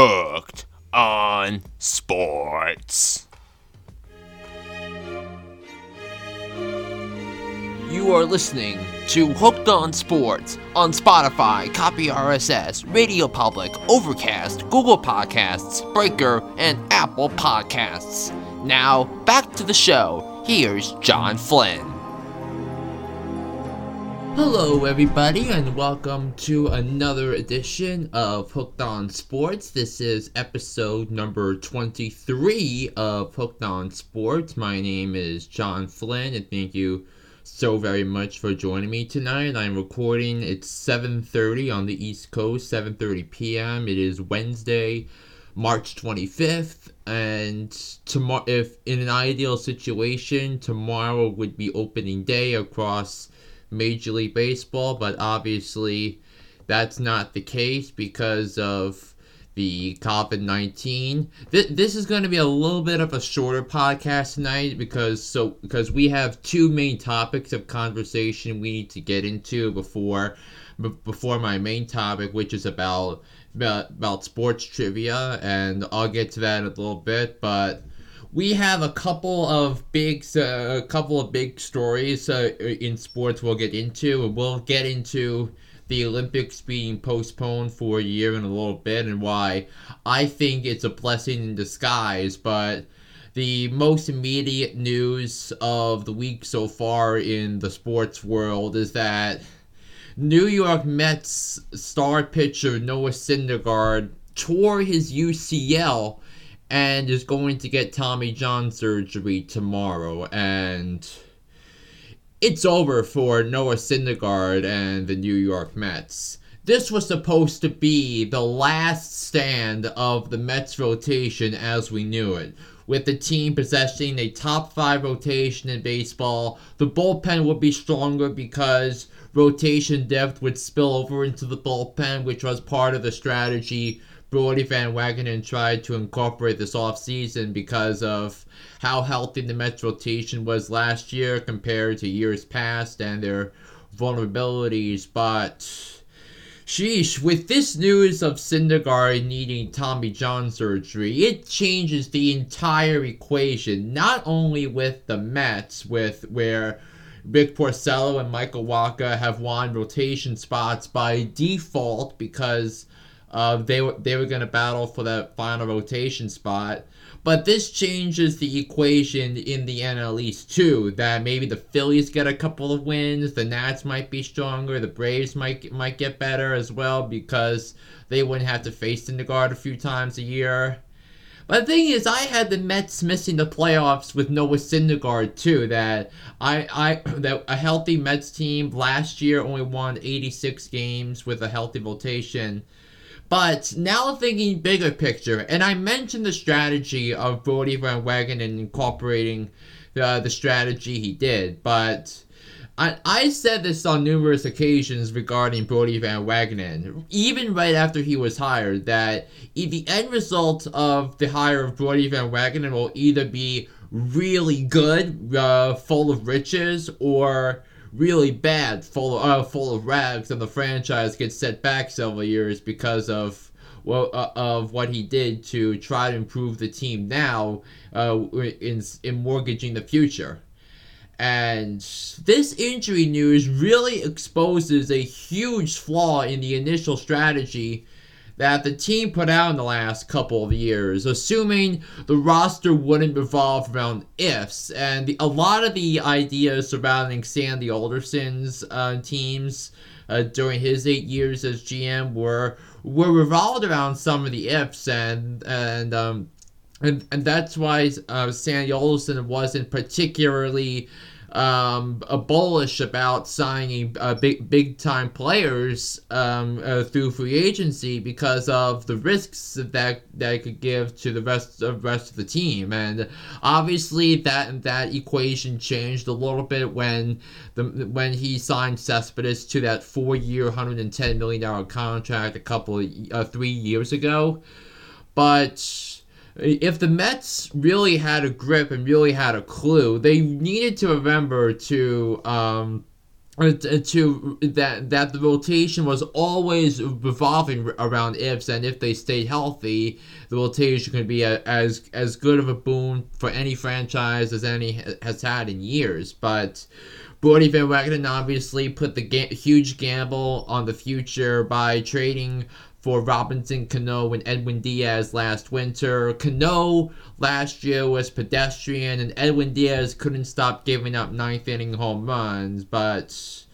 hooked on sports. You are listening to Hooked on Sports on Spotify, Copy RSS, Radio Public, Overcast, Google Podcasts, Breaker, and Apple Podcasts. Now, back to the show. Here's John Flynn. Hello, everybody, and welcome to another edition of Hooked on Sports. This is episode number 23 of Hooked on Sports. My name is John Flynn, and thank you so very much for joining me tonight. I'm recording. It's 7:30 on the East Coast, 7:30 p.m. It is Wednesday, March 25th, and tomorrow if in an ideal situation, tomorrow would be opening day across Major League Baseball, but obviously that's not the case because of the COVID 19. This, this is going to be a little bit of a shorter podcast tonight because so because we have two main topics of conversation we need to get into before before my main topic, which is about about, about sports trivia, and I'll get to that in a little bit, but we have a couple of big uh, a couple of big stories uh, in sports we'll get into. We'll get into the Olympics being postponed for a year and a little bit and why I think it's a blessing in disguise, but the most immediate news of the week so far in the sports world is that New York Mets star pitcher Noah Syndergaard tore his UCL and is going to get Tommy John surgery tomorrow and it's over for Noah Syndergaard and the New York Mets. This was supposed to be the last stand of the Mets rotation as we knew it. With the team possessing a top five rotation in baseball, the bullpen would be stronger because rotation depth would spill over into the bullpen, which was part of the strategy Brodie Van Wagenen tried to incorporate this offseason because of how healthy the Mets rotation was last year compared to years past and their vulnerabilities. But, sheesh, with this news of Syndergaard needing Tommy John surgery, it changes the entire equation, not only with the Mets, with where Rick Porcello and Michael Wacha have won rotation spots by default because uh, they were they were going to battle for that final rotation spot. But this changes the equation in the NL East too. That maybe the Phillies get a couple of wins, the Nats might be stronger, the Braves might might get better as well because they wouldn't have to face Syndergaard a few times a year. But the thing is, I had the Mets missing the playoffs with Noah Syndergaard too. That I, I that a healthy Mets team last year only won 86 games with a healthy rotation. But now thinking bigger picture, and I mentioned the strategy of Brodie Van Wagenen incorporating the, the strategy he did, but I, I said this on numerous occasions regarding Brodie Van Wagenen, even right after he was hired, that the end result of the hire of Brodie Van Wagenen will either be really good, uh, full of riches, or really bad, full of, uh, full of rags, and the franchise gets set back several years because of well, uh, of what he did to try to improve the team now uh, in in mortgaging the future. And this injury news really exposes a huge flaw in the initial strategy that the team put out in the last couple of years, assuming the roster wouldn't revolve around ifs. And the, a lot of the ideas surrounding Sandy Alderson's uh, teams uh, during his eight years as GM were were revolved around some of the ifs, and and um, and, and that's why uh, Sandy Alderson wasn't particularly um, bullish about signing uh, big big time players um, uh, through free agency because of the risks that that could give to the rest of rest of the team, and obviously that that equation changed a little bit when the when he signed Cespedes to that four year, 110 million dollar contract a couple of uh, three years ago, but if the Mets really had a grip and really had a clue, they needed to remember to um, uh, to that that the rotation was always revolving around ifs and if they stayed healthy the rotation could be a, as as good of a boon for any franchise as any has had in years. But Brodie Van Wagenen obviously put the ga- huge gamble on the future by trading for Robinson Cano and Edwin Diaz last winter. Cano last year was pedestrian, and Edwin Diaz couldn't stop giving up ninth inning home runs. But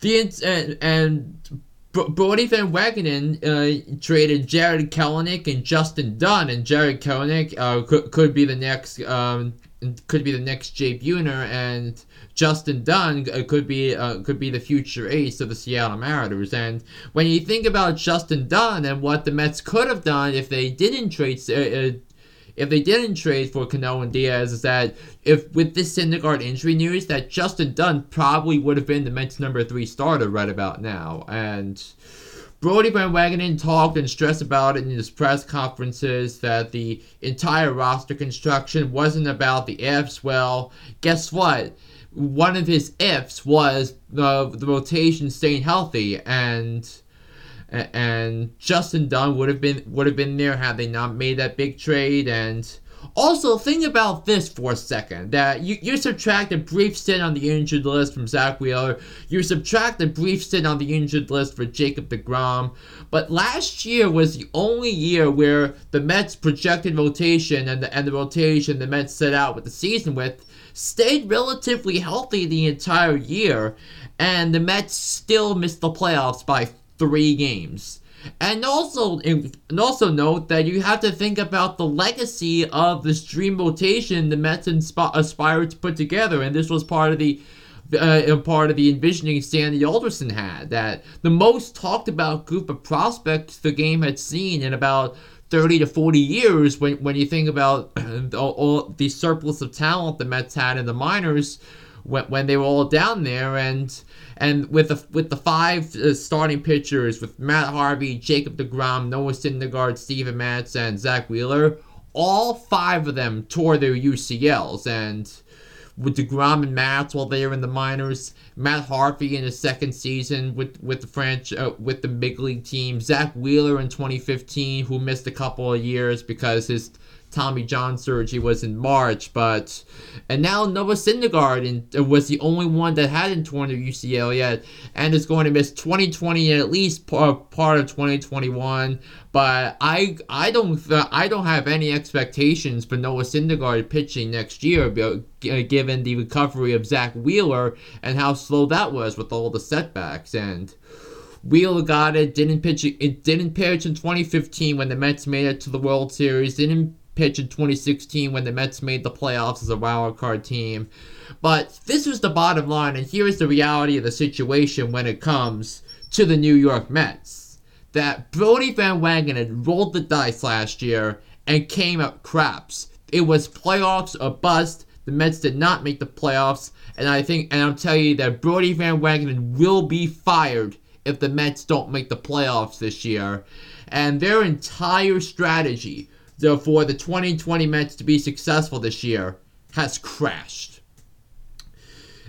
the and, and Brodie Van Wagenen uh, traded Jarred Kelenic and Justin Dunn, and Jarred Kelenic uh, could, could be the next um, could be the next Jay Buhner, and Justin Dunn uh, could be uh, could be the future ace of the Seattle Mariners. And when you think about Justin Dunn and what the Mets could have done if they didn't trade. Uh, uh if they didn't trade for Cano and Diaz, is that if with this Syndergaard injury news, that Justin Dunn probably would have been the Mets' number three starter right about now. And Brodie Van Wagenen talked and stressed about it in his press conferences that the entire roster construction wasn't about the ifs. Well, guess what? one of his ifs was the the rotation staying healthy and and Justin Dunn would have been would have been there had they not made that big trade and also think about this for a second that you, you subtract a brief stint on the injured list from Zack Wheeler you subtract a brief stint on the injured list for Jacob DeGrom but last year was the only year where the Mets projected rotation and the, and the rotation the Mets set out with the season with stayed relatively healthy the entire year, and the Mets still missed the playoffs by three games. And also, and also note that you have to think about the legacy of this dream rotation the Mets insp- aspired to put together, and this was part of the uh, part of the envisioning Sandy Alderson had. That the most talked about group of prospects the game had seen in about 30 to 40 years when, when you think about all, all the surplus of talent the Mets had in the minors when, when they were all down there and and with the with the five uh, starting pitchers with Matt Harvey, Jacob DeGrom, Noah Syndergaard, Steven Matz, and Zack Wheeler, all five of them tore their UCLs and with DeGrom and Matz while they were in the minors, Matt Harvey in his second season with with the French uh, with the big league team, Zack Wheeler in 2015 who missed a couple of years because his Tommy John surgery was in March, but and now Noah Syndergaard and uh, was the only one that hadn't torn their UCL yet, and is going to miss 2020 and at least part, part of 2021. But I I don't uh, I don't have any expectations for Noah Syndergaard pitching next year, uh, given the recovery of Zack Wheeler and how slow that was with all the setbacks and. Wheeler got it. Didn't pitch. It didn't pitch in 2015 when the Mets made it to the World Series. Didn't pitch in 2016 when the Mets made the playoffs as a wild card team. But this was the bottom line, and here is the reality of the situation when it comes to the New York Mets. That Brodie Van Wagenen rolled the dice last year and came up craps. It was playoffs or bust. The Mets did not make the playoffs, and I think, and I'll tell you that Brodie Van Wagenen will be fired if the Mets don't make the playoffs this year. And their entire strategy for the 2020 Mets to be successful this year has crashed.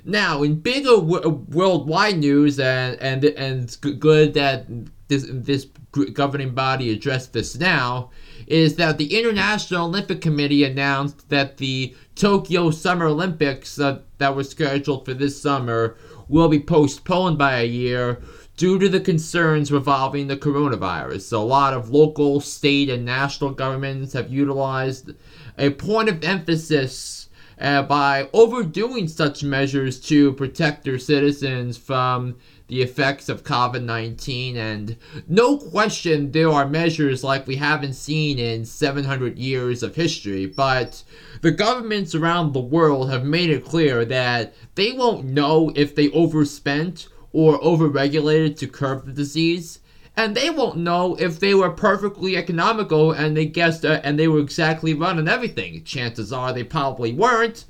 Now, in bigger worldwide news, and and and it's good that this this governing body addressed this now, is that the International Olympic Committee announced that the Tokyo Summer Olympics uh, that were scheduled for this summer will be postponed by a year due to the concerns revolving the coronavirus. So, a lot of local, state, and national governments have utilized a point of emphasis uh, by overdoing such measures to protect their citizens from the effects of COVID 19. And no question, there are measures like we haven't seen in 700 years of history, but the governments around the world have made it clear that they won't know if they overspent or overregulated to curb the disease. And they won't know if they were perfectly economical and they guessed uh, and they were exactly running everything. Chances are they probably weren't.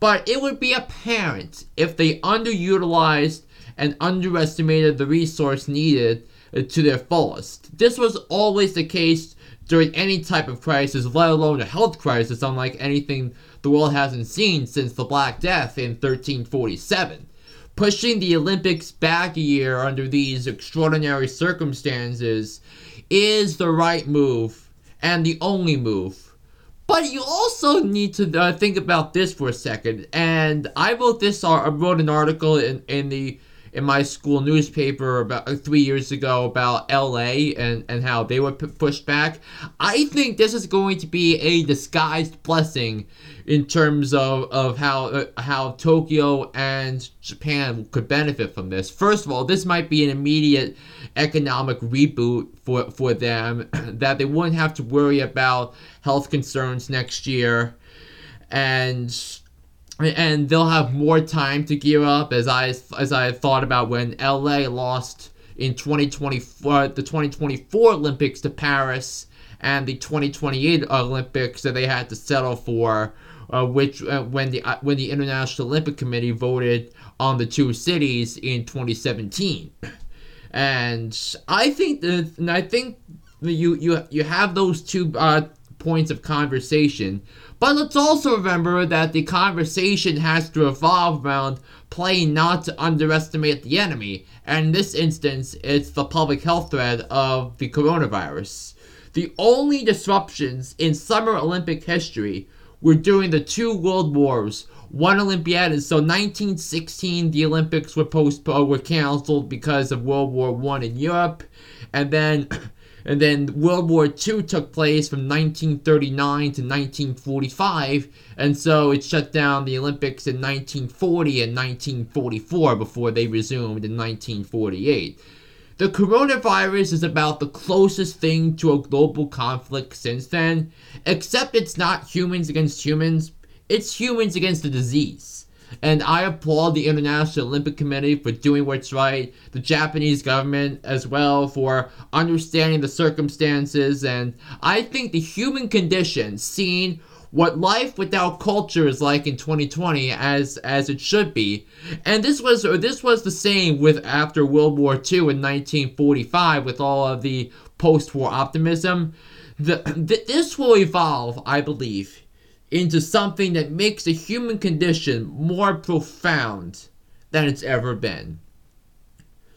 But it would be apparent if they underutilized and underestimated the resource needed uh, to their fullest. This was always the case during any type of crisis, let alone a health crisis, unlike anything the world hasn't seen since the Black Death in 1347. Pushing the Olympics back a year under these extraordinary circumstances is the right move and the only move. But you also need to uh, think about this for a second. And I wrote this. Uh, I wrote an article in, in the in my school newspaper about uh, three years ago about LA and, and how they were p- pushed back. I think this is going to be a disguised blessing in terms of, of how uh, how Tokyo and Japan could benefit from this. First of all, this might be an immediate economic reboot for, for them that they wouldn't have to worry about health concerns next year and and they'll have more time to gear up as I as I thought about when LA lost in 2024 the 2024 Olympics to Paris and the 2028 Olympics that they had to settle for uh, which uh, when the uh, when the International Olympic Committee voted on the two cities in 2017 and I think that and I think you you you have those two uh, points of conversation but let's also remember that the conversation has to revolve around playing not to underestimate the enemy, and in this instance, it's the public health threat of the coronavirus. The only disruptions in Summer Olympic history were during the two world wars, one Olympiad, so 1916 the Olympics were postponed, were canceled because of World War One in Europe, and then And then World War II took place from 1939 to 1945, and so it shut down the Olympics in 1940 and 1944 before they resumed in 1948. The coronavirus is about the closest thing to a global conflict since then, except it's not humans against humans, it's humans against the disease. And I applaud the International Olympic Committee for doing what's right, the Japanese government as well for understanding the circumstances, and I think the human condition, seeing what life without culture is like in 2020 as as it should be. And this was this was the same with after World War II in 1945 with all of the post-war optimism. The, this will evolve, I believe, into something that makes the human condition more profound than it's ever been.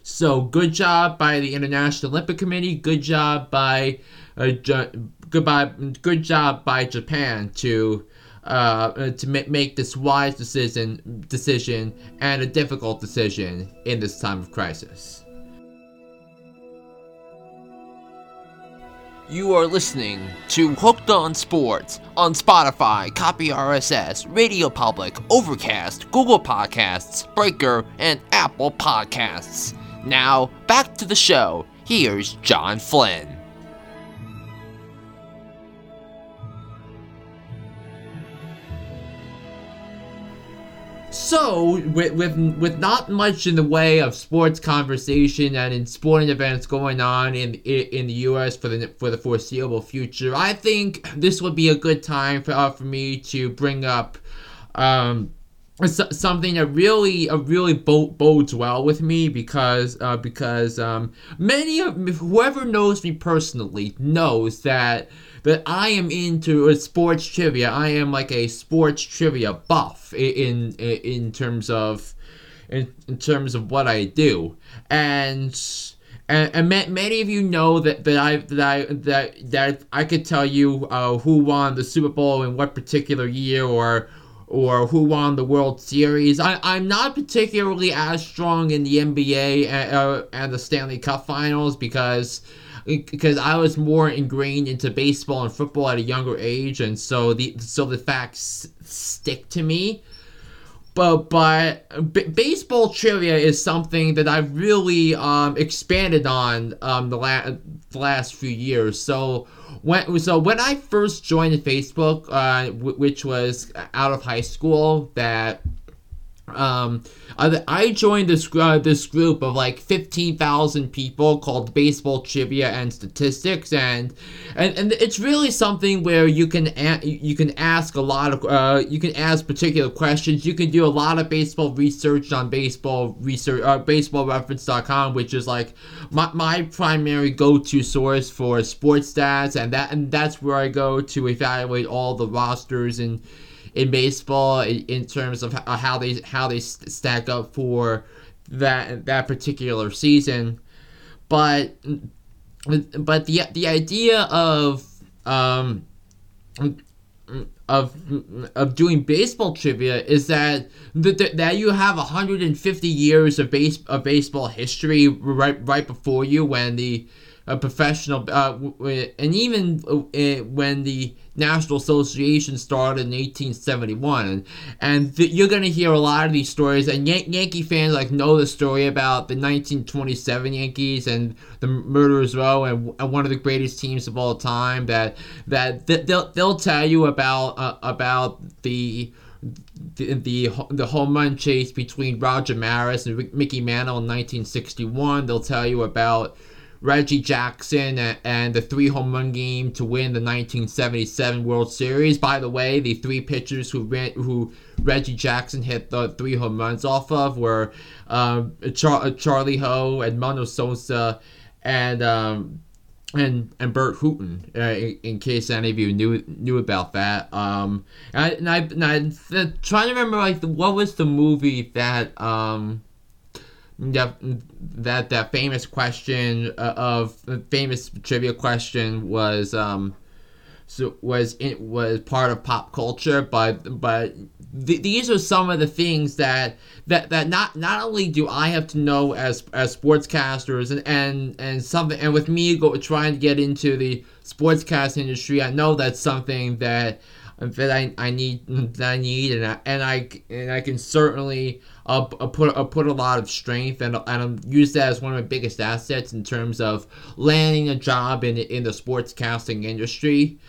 So, good job by the International Olympic Committee. Good job by uh, ju- goodbye, good job by Japan to uh, to ma- make this wise decision decision and a difficult decision in this time of crisis. You are listening to Hooked on Sports on Spotify, Copy RSS, Radio Public, Overcast, Google Podcasts, Breaker, and Apple Podcasts. Now, back to the show. Here's John Flynn. So, with, with with not much in the way of sports conversation and in sporting events going on in in the U.S. for the for the foreseeable future, I think this would be a good time for uh, for me to bring up um, something that really uh, really bodes well with me because uh, because um, many of whoever knows me personally knows that that I am into sports trivia. I am like a sports trivia buff in in, in terms of in, in terms of what I do, and and, and many of you know that, that I that I that that I could tell you uh, who won the Super Bowl in what particular year or or who won the World Series. I, I'm not particularly as strong in the NBA and, uh, and the Stanley Cup Finals because because I was more ingrained into baseball and football at a younger age, and so the so the facts stick to me. But but b- baseball trivia is something that I've really um, expanded on um, the, la- the last few years. So when so when I first joined Facebook, uh, w- which was out of high school, that um, I joined this uh, this group of like fifteen thousand people called Baseball Trivia and Statistics, and and and it's really something where you can a- you can ask a lot of uh, you can ask particular questions. You can do a lot of baseball research on baseball research uh, baseballreference.com, which is like my, my primary go to source for sports stats, and that and that's where I go to evaluate all the rosters and in baseball in, in terms of how they how they stack up for that that particular season. But but the the idea of um, of of doing baseball trivia is that that, that you have 150 years of base of baseball history right right before you when the a professional, uh, and even uh, when the National Association started in 1871, and, th- you're gonna hear a lot of these stories. And Yan- Yankee fans like know the story about the 1927 Yankees and the Murderers Row, and, and one of the greatest teams of all time. That that th- they'll they'll tell you about uh, about the the, the the home run chase between Roger Maris and Mickey Mantle in 1961. They'll tell you about Reggie Jackson and the three home run game to win the 1977 World Series. By the way, the three pitchers who ran, who Reggie Jackson hit the three home runs off of were um, Char- Charlie Hough, Edmundo Sosa, and um, and and Burt Hooton. Uh, in, in, case any of you knew knew about that. Um, and I, and I, and I trying to remember like the, what was the movie that um that that that famous question uh, of famous trivia question was um so was it was part of pop culture but but th- these are some of the things that that that not not only do I have to know as as sportscasters and and and something and with me go trying to get into the sportscast industry I know that's something that that I, I need that I need and I, and I and I can certainly uh, put uh, put a lot of strength and and use that as one of my biggest assets in terms of landing a job in in the sportscasting industry.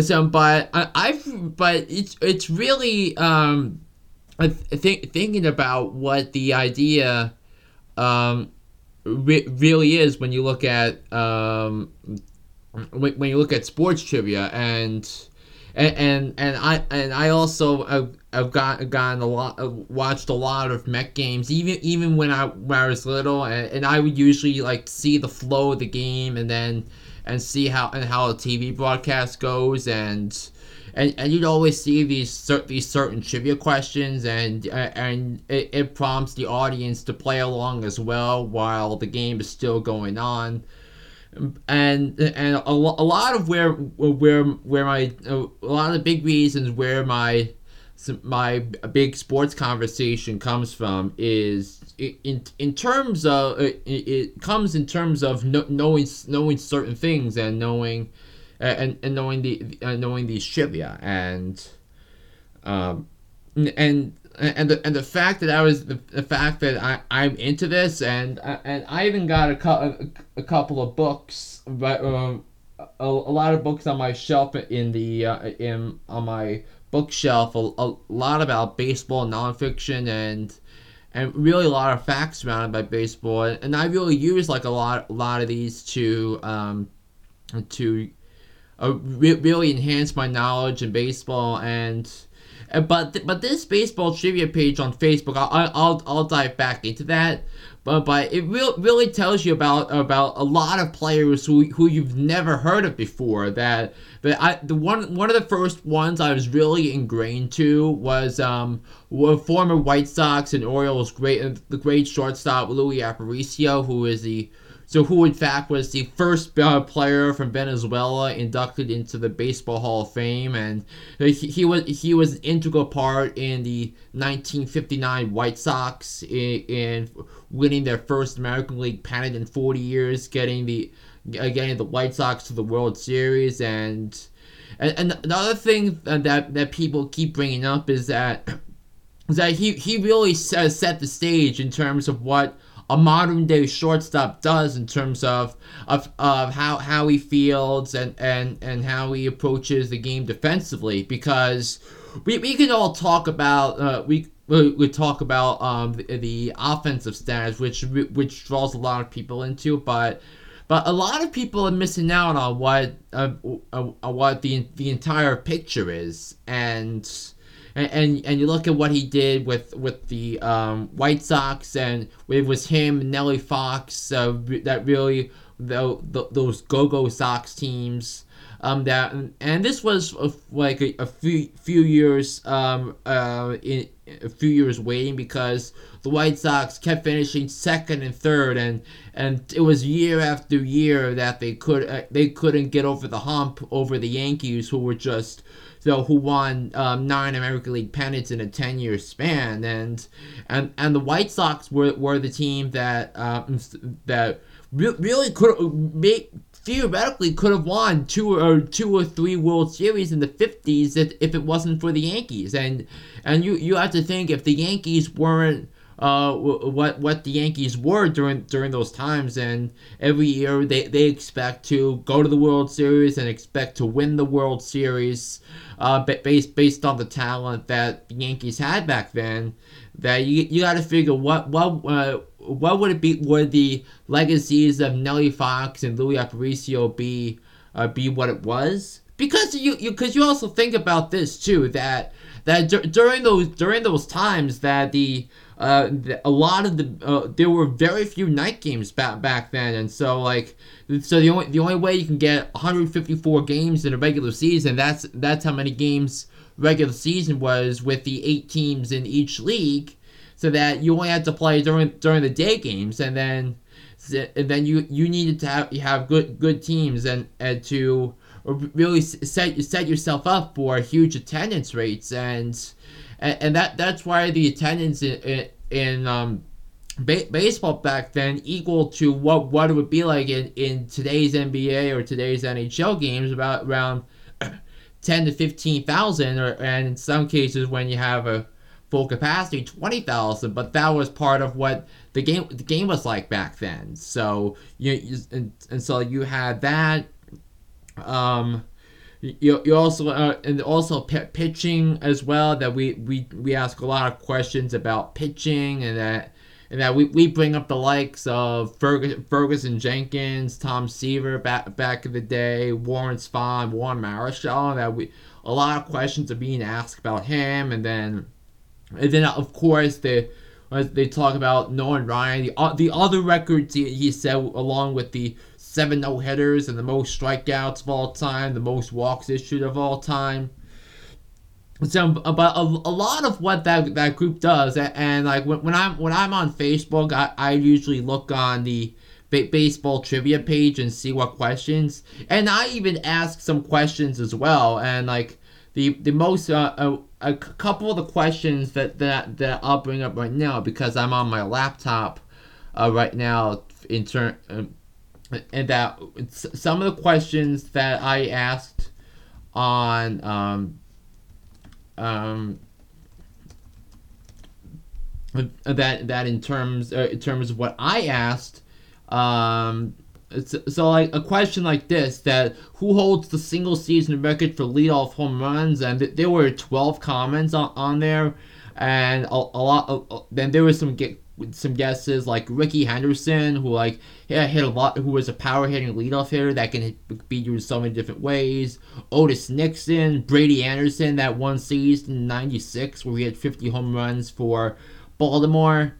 So, but I, I've but it's it's really um, I think thinking about what the idea um, re- really is when you look at um, when, when you look at sports trivia and and and, and I and I also have, have got gotten a lot uh, watched a lot of Mets games even even when I when I was little. And, and I would usually like see the flow of the game and then and see how and how a TV broadcast goes. And and, and you'd always see these these certain trivia questions and uh, and it, it prompts the audience to play along as well while the game is still going on and and a, a lot of where where where my a lot of the big reasons where my my big sports conversation comes from is in in terms of it, it comes in terms of knowing knowing certain things and knowing and, and knowing the uh, knowing these trivia and um and and the, and the fact that I was the, the fact that I I'm into this and and I even got a, a, a couple of books but um, a, a lot of books on my shelf in the uh, in on my bookshelf a, a lot about baseball nonfiction and and really a lot of facts surrounded by baseball and I really use like a lot a lot of these to um to uh, re- really enhance my knowledge in baseball and uh, but th- but this baseball trivia page on Facebook, I'll, I'll I'll dive back into that. But but it real, really tells you about about a lot of players who, who you've never heard of before. That that I the one one of the first ones I was really ingrained to was um former White Sox and Orioles great the great shortstop Louis Aparicio, who is the so, who in fact was the first uh, player from Venezuela inducted into the Baseball Hall of Fame, and he, he was he was an integral part in the 1959 White Sox in, in winning their first American League pennant in 40 years, getting the uh, getting the White Sox to the World Series, and and, and the other thing that that people keep bringing up is that is that he he really set the stage in terms of what a modern day shortstop does in terms of of, of how how he fields and, and and how he approaches the game defensively because we, we can all talk about uh, we we talk about um, the, the offensive stats which which draws a lot of people into but but a lot of people are missing out on what uh, uh, what the the entire picture is. And and, and, and you look at what he did with with the um, White Sox, and it was him, Nellie Fox, uh, that really the, the, those go-go Sox teams. Um, that and this was a, like a, a, few few years um uh in a few years waiting because the White Sox kept finishing second and third and and it was year after year that they could uh, they couldn't get over the hump over the Yankees who were just so who won um, nine American League pennants in a ten year span and and and the White Sox were, were the team that um, that really could make theoretically could have won two or two or three World Series in the 50s if, if it wasn't for the Yankees. And and you you have to think if the Yankees weren't uh, what what the Yankees were during during those times, and every year they, they expect to go to the World Series and expect to win the World Series, uh, based based on the talent that the Yankees had back then. That you you got to figure what what uh, what would it be? Would the legacies of Nellie Fox and Louis Aparicio be uh, be what it was? Because you you because you also think about this too that that d- during those during those times that the uh, a lot of the uh, there were very few night games back back then, and so like so the only the only way you can get 154 games in a regular season that's that's how many games regular season was with the eight teams in each league so that you only had to play during during the day games, and then and then you you needed to have have good good teams and and to really set set yourself up for huge attendance rates. And and, and that that's why the attendance in in, in um ba- baseball back then equal to what what it would be like in, in today's NBA or today's NHL games about around 10 to 15,000 or and in some cases when you have a full capacity, twenty thousand. But that was part of what the game the game was like back then. So you, you and, and so you had that. Um, you, you also uh, and also p- pitching as well. That we, we we ask a lot of questions about pitching and that and that we, we bring up the likes of Ferguson, Jenkins, Tom Seaver back back in the day, Warren Spahn, Warren Marichal. That we a lot of questions are being asked about him, and then and then, of course, they they talk about Nolan Ryan, the the other records he, he set along with the seven no hitters and the most strikeouts of all time, the most walks issued of all time. So, but a, a lot of what that that group does, and, like when, when I'm when I'm on Facebook, I, I usually look on the baseball trivia page and see what questions, and I even ask some questions as well, and like the the most uh, uh, a couple of the questions that that that I'll bring up right now because I'm on my laptop uh, right now in turn uh, and that some of the questions that I asked on um, um, that that in terms uh, in terms of what I asked um, so, so, like a question like this that who holds the single season record for leadoff home runs? And th- there were 12 comments on, on there and a, a lot of, uh, then there was some some guesses like Rickey Henderson who like yeah, hit a lot who was a power hitting leadoff hitter that can hit, be used so many different ways. Otis Nixon Brady Anderson that one season in 96 where he had 50 home runs for Baltimore.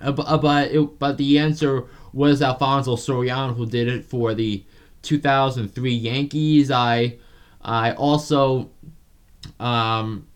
Uh, but, uh, but, it, but the answer was Alfonso Soriano who did it for the 2003 Yankees. I I also um,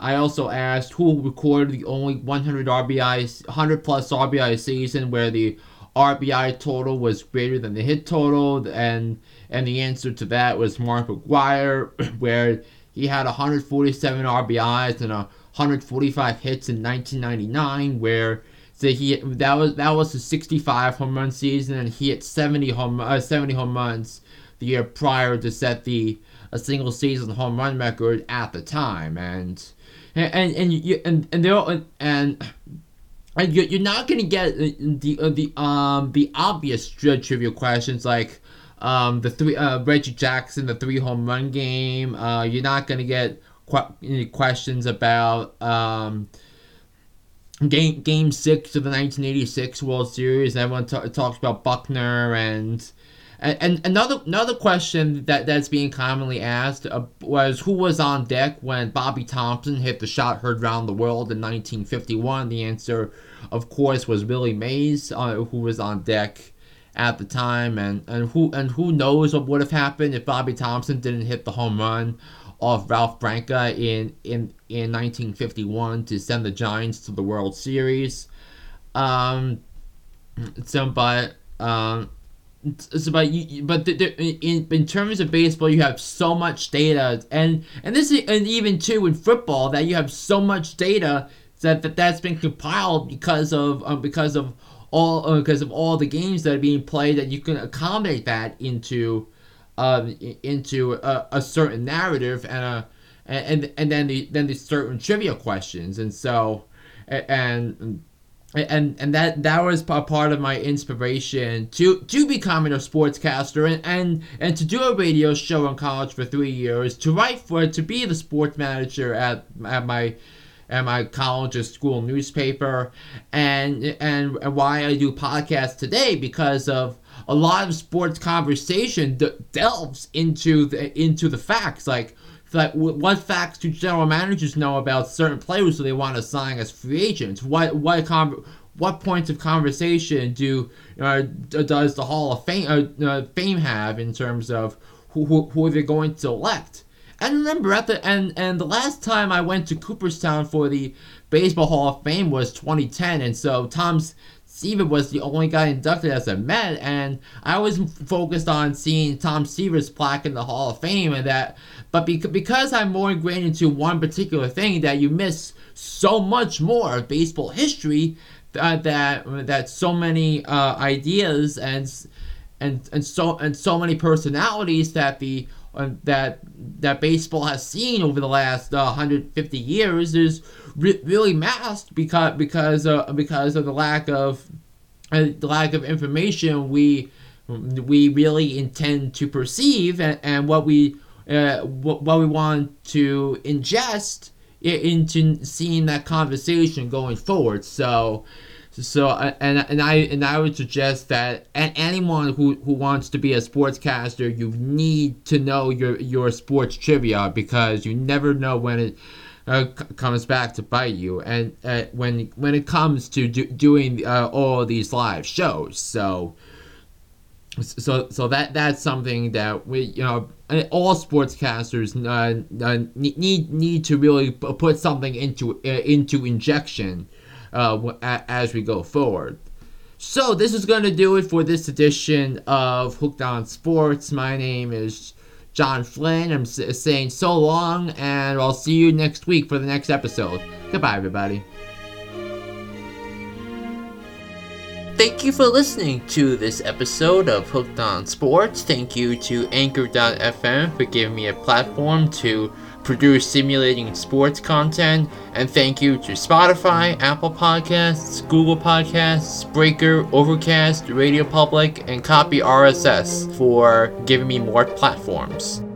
I also asked who recorded the only 100 RBI 100 plus RBI season where the RBI total was greater than the hit total and and the answer to that was Mark McGwire where he had 147 RBIs and 145 hits in 1999 where so he that was that was a 65 home run season, and he hit 70 home uh, 70 home runs the year prior to set the a single season home run record at the time, and and and you and and they and. And you're not gonna get the uh, the um the obvious trivia questions like um the three uh Reggie Jackson the three home run game. Uh, you're not gonna get qu- questions about um game game six of the 1986 World Series. Everyone t- talks about Buckner and, and and another another question that that's being commonly asked uh, was who was on deck when Bobby Thomson hit the shot heard around the world in 1951. The answer, of course, was Willie Mays, uh, who was on deck at the time, and, and who and who knows what would have happened if Bobby Thomson didn't hit the home run off Ralph Branca in in in 1951 to send the Giants to the World Series. Um, so, but um, so but you, but the, the, in in terms of baseball, you have so much data, and and this is, and even too in football that you have so much data that, that that's been compiled because of um, because of all uh, because of all the games that are being played that you can accommodate that into into a, a, certain narrative and a and and then the then the certain trivia questions. And so and and and that that was part of my inspiration to to becoming a sportscaster and and and to do a radio show in college for three years to write for to be the sports manager at at my at my college or school newspaper, and and why I do podcasts today because of a lot of sports conversation that delves into the into the facts like like what facts do general managers know about certain players who they want to sign as free agents? What what con- what points of conversation do uh, does the Hall of Fame uh, uh, Fame have in terms of who, who, who they're going to elect? And remember at the and and the last time I went to Cooperstown for the Baseball Hall of Fame was 2010, and so Tom Seaver was the only guy inducted as a Met, and I was focused on seeing Tom Seaver's plaque in the Hall of Fame, and that. But because I'm more ingrained into one particular thing, that you miss so much more of baseball history, uh, that that so many uh, ideas and and and so and so many personalities that the that that baseball has seen over the last uh, 150 years is re- really masked because because uh, because of the lack of uh, the lack of information we we really intend to perceive and, and what we uh, what, what we want to ingest into seeing that conversation going forward. So so and and I and I would suggest that anyone who, who wants to be a sportscaster, you need to know your your sports trivia because you never know when it uh, comes back to bite you. And uh, when when it comes to do, doing uh, all these live shows, so so so that that's something that we you know all sportscasters uh, uh, need need to really put something into uh, into injection uh, as we go forward. So this is going to do it for this edition of Hooked on Sports. My name is John Flynn. I'm saying so long, and I'll see you next week for the next episode. Goodbye, everybody. Thank you for listening to this episode of Hooked on Sports. Thank you to Anchor.fm for giving me a platform to produce simulating sports content. And thank you to Spotify, Apple Podcasts, Google Podcasts, Breaker, Overcast, Radio Public, and Copy RSS for giving me more platforms.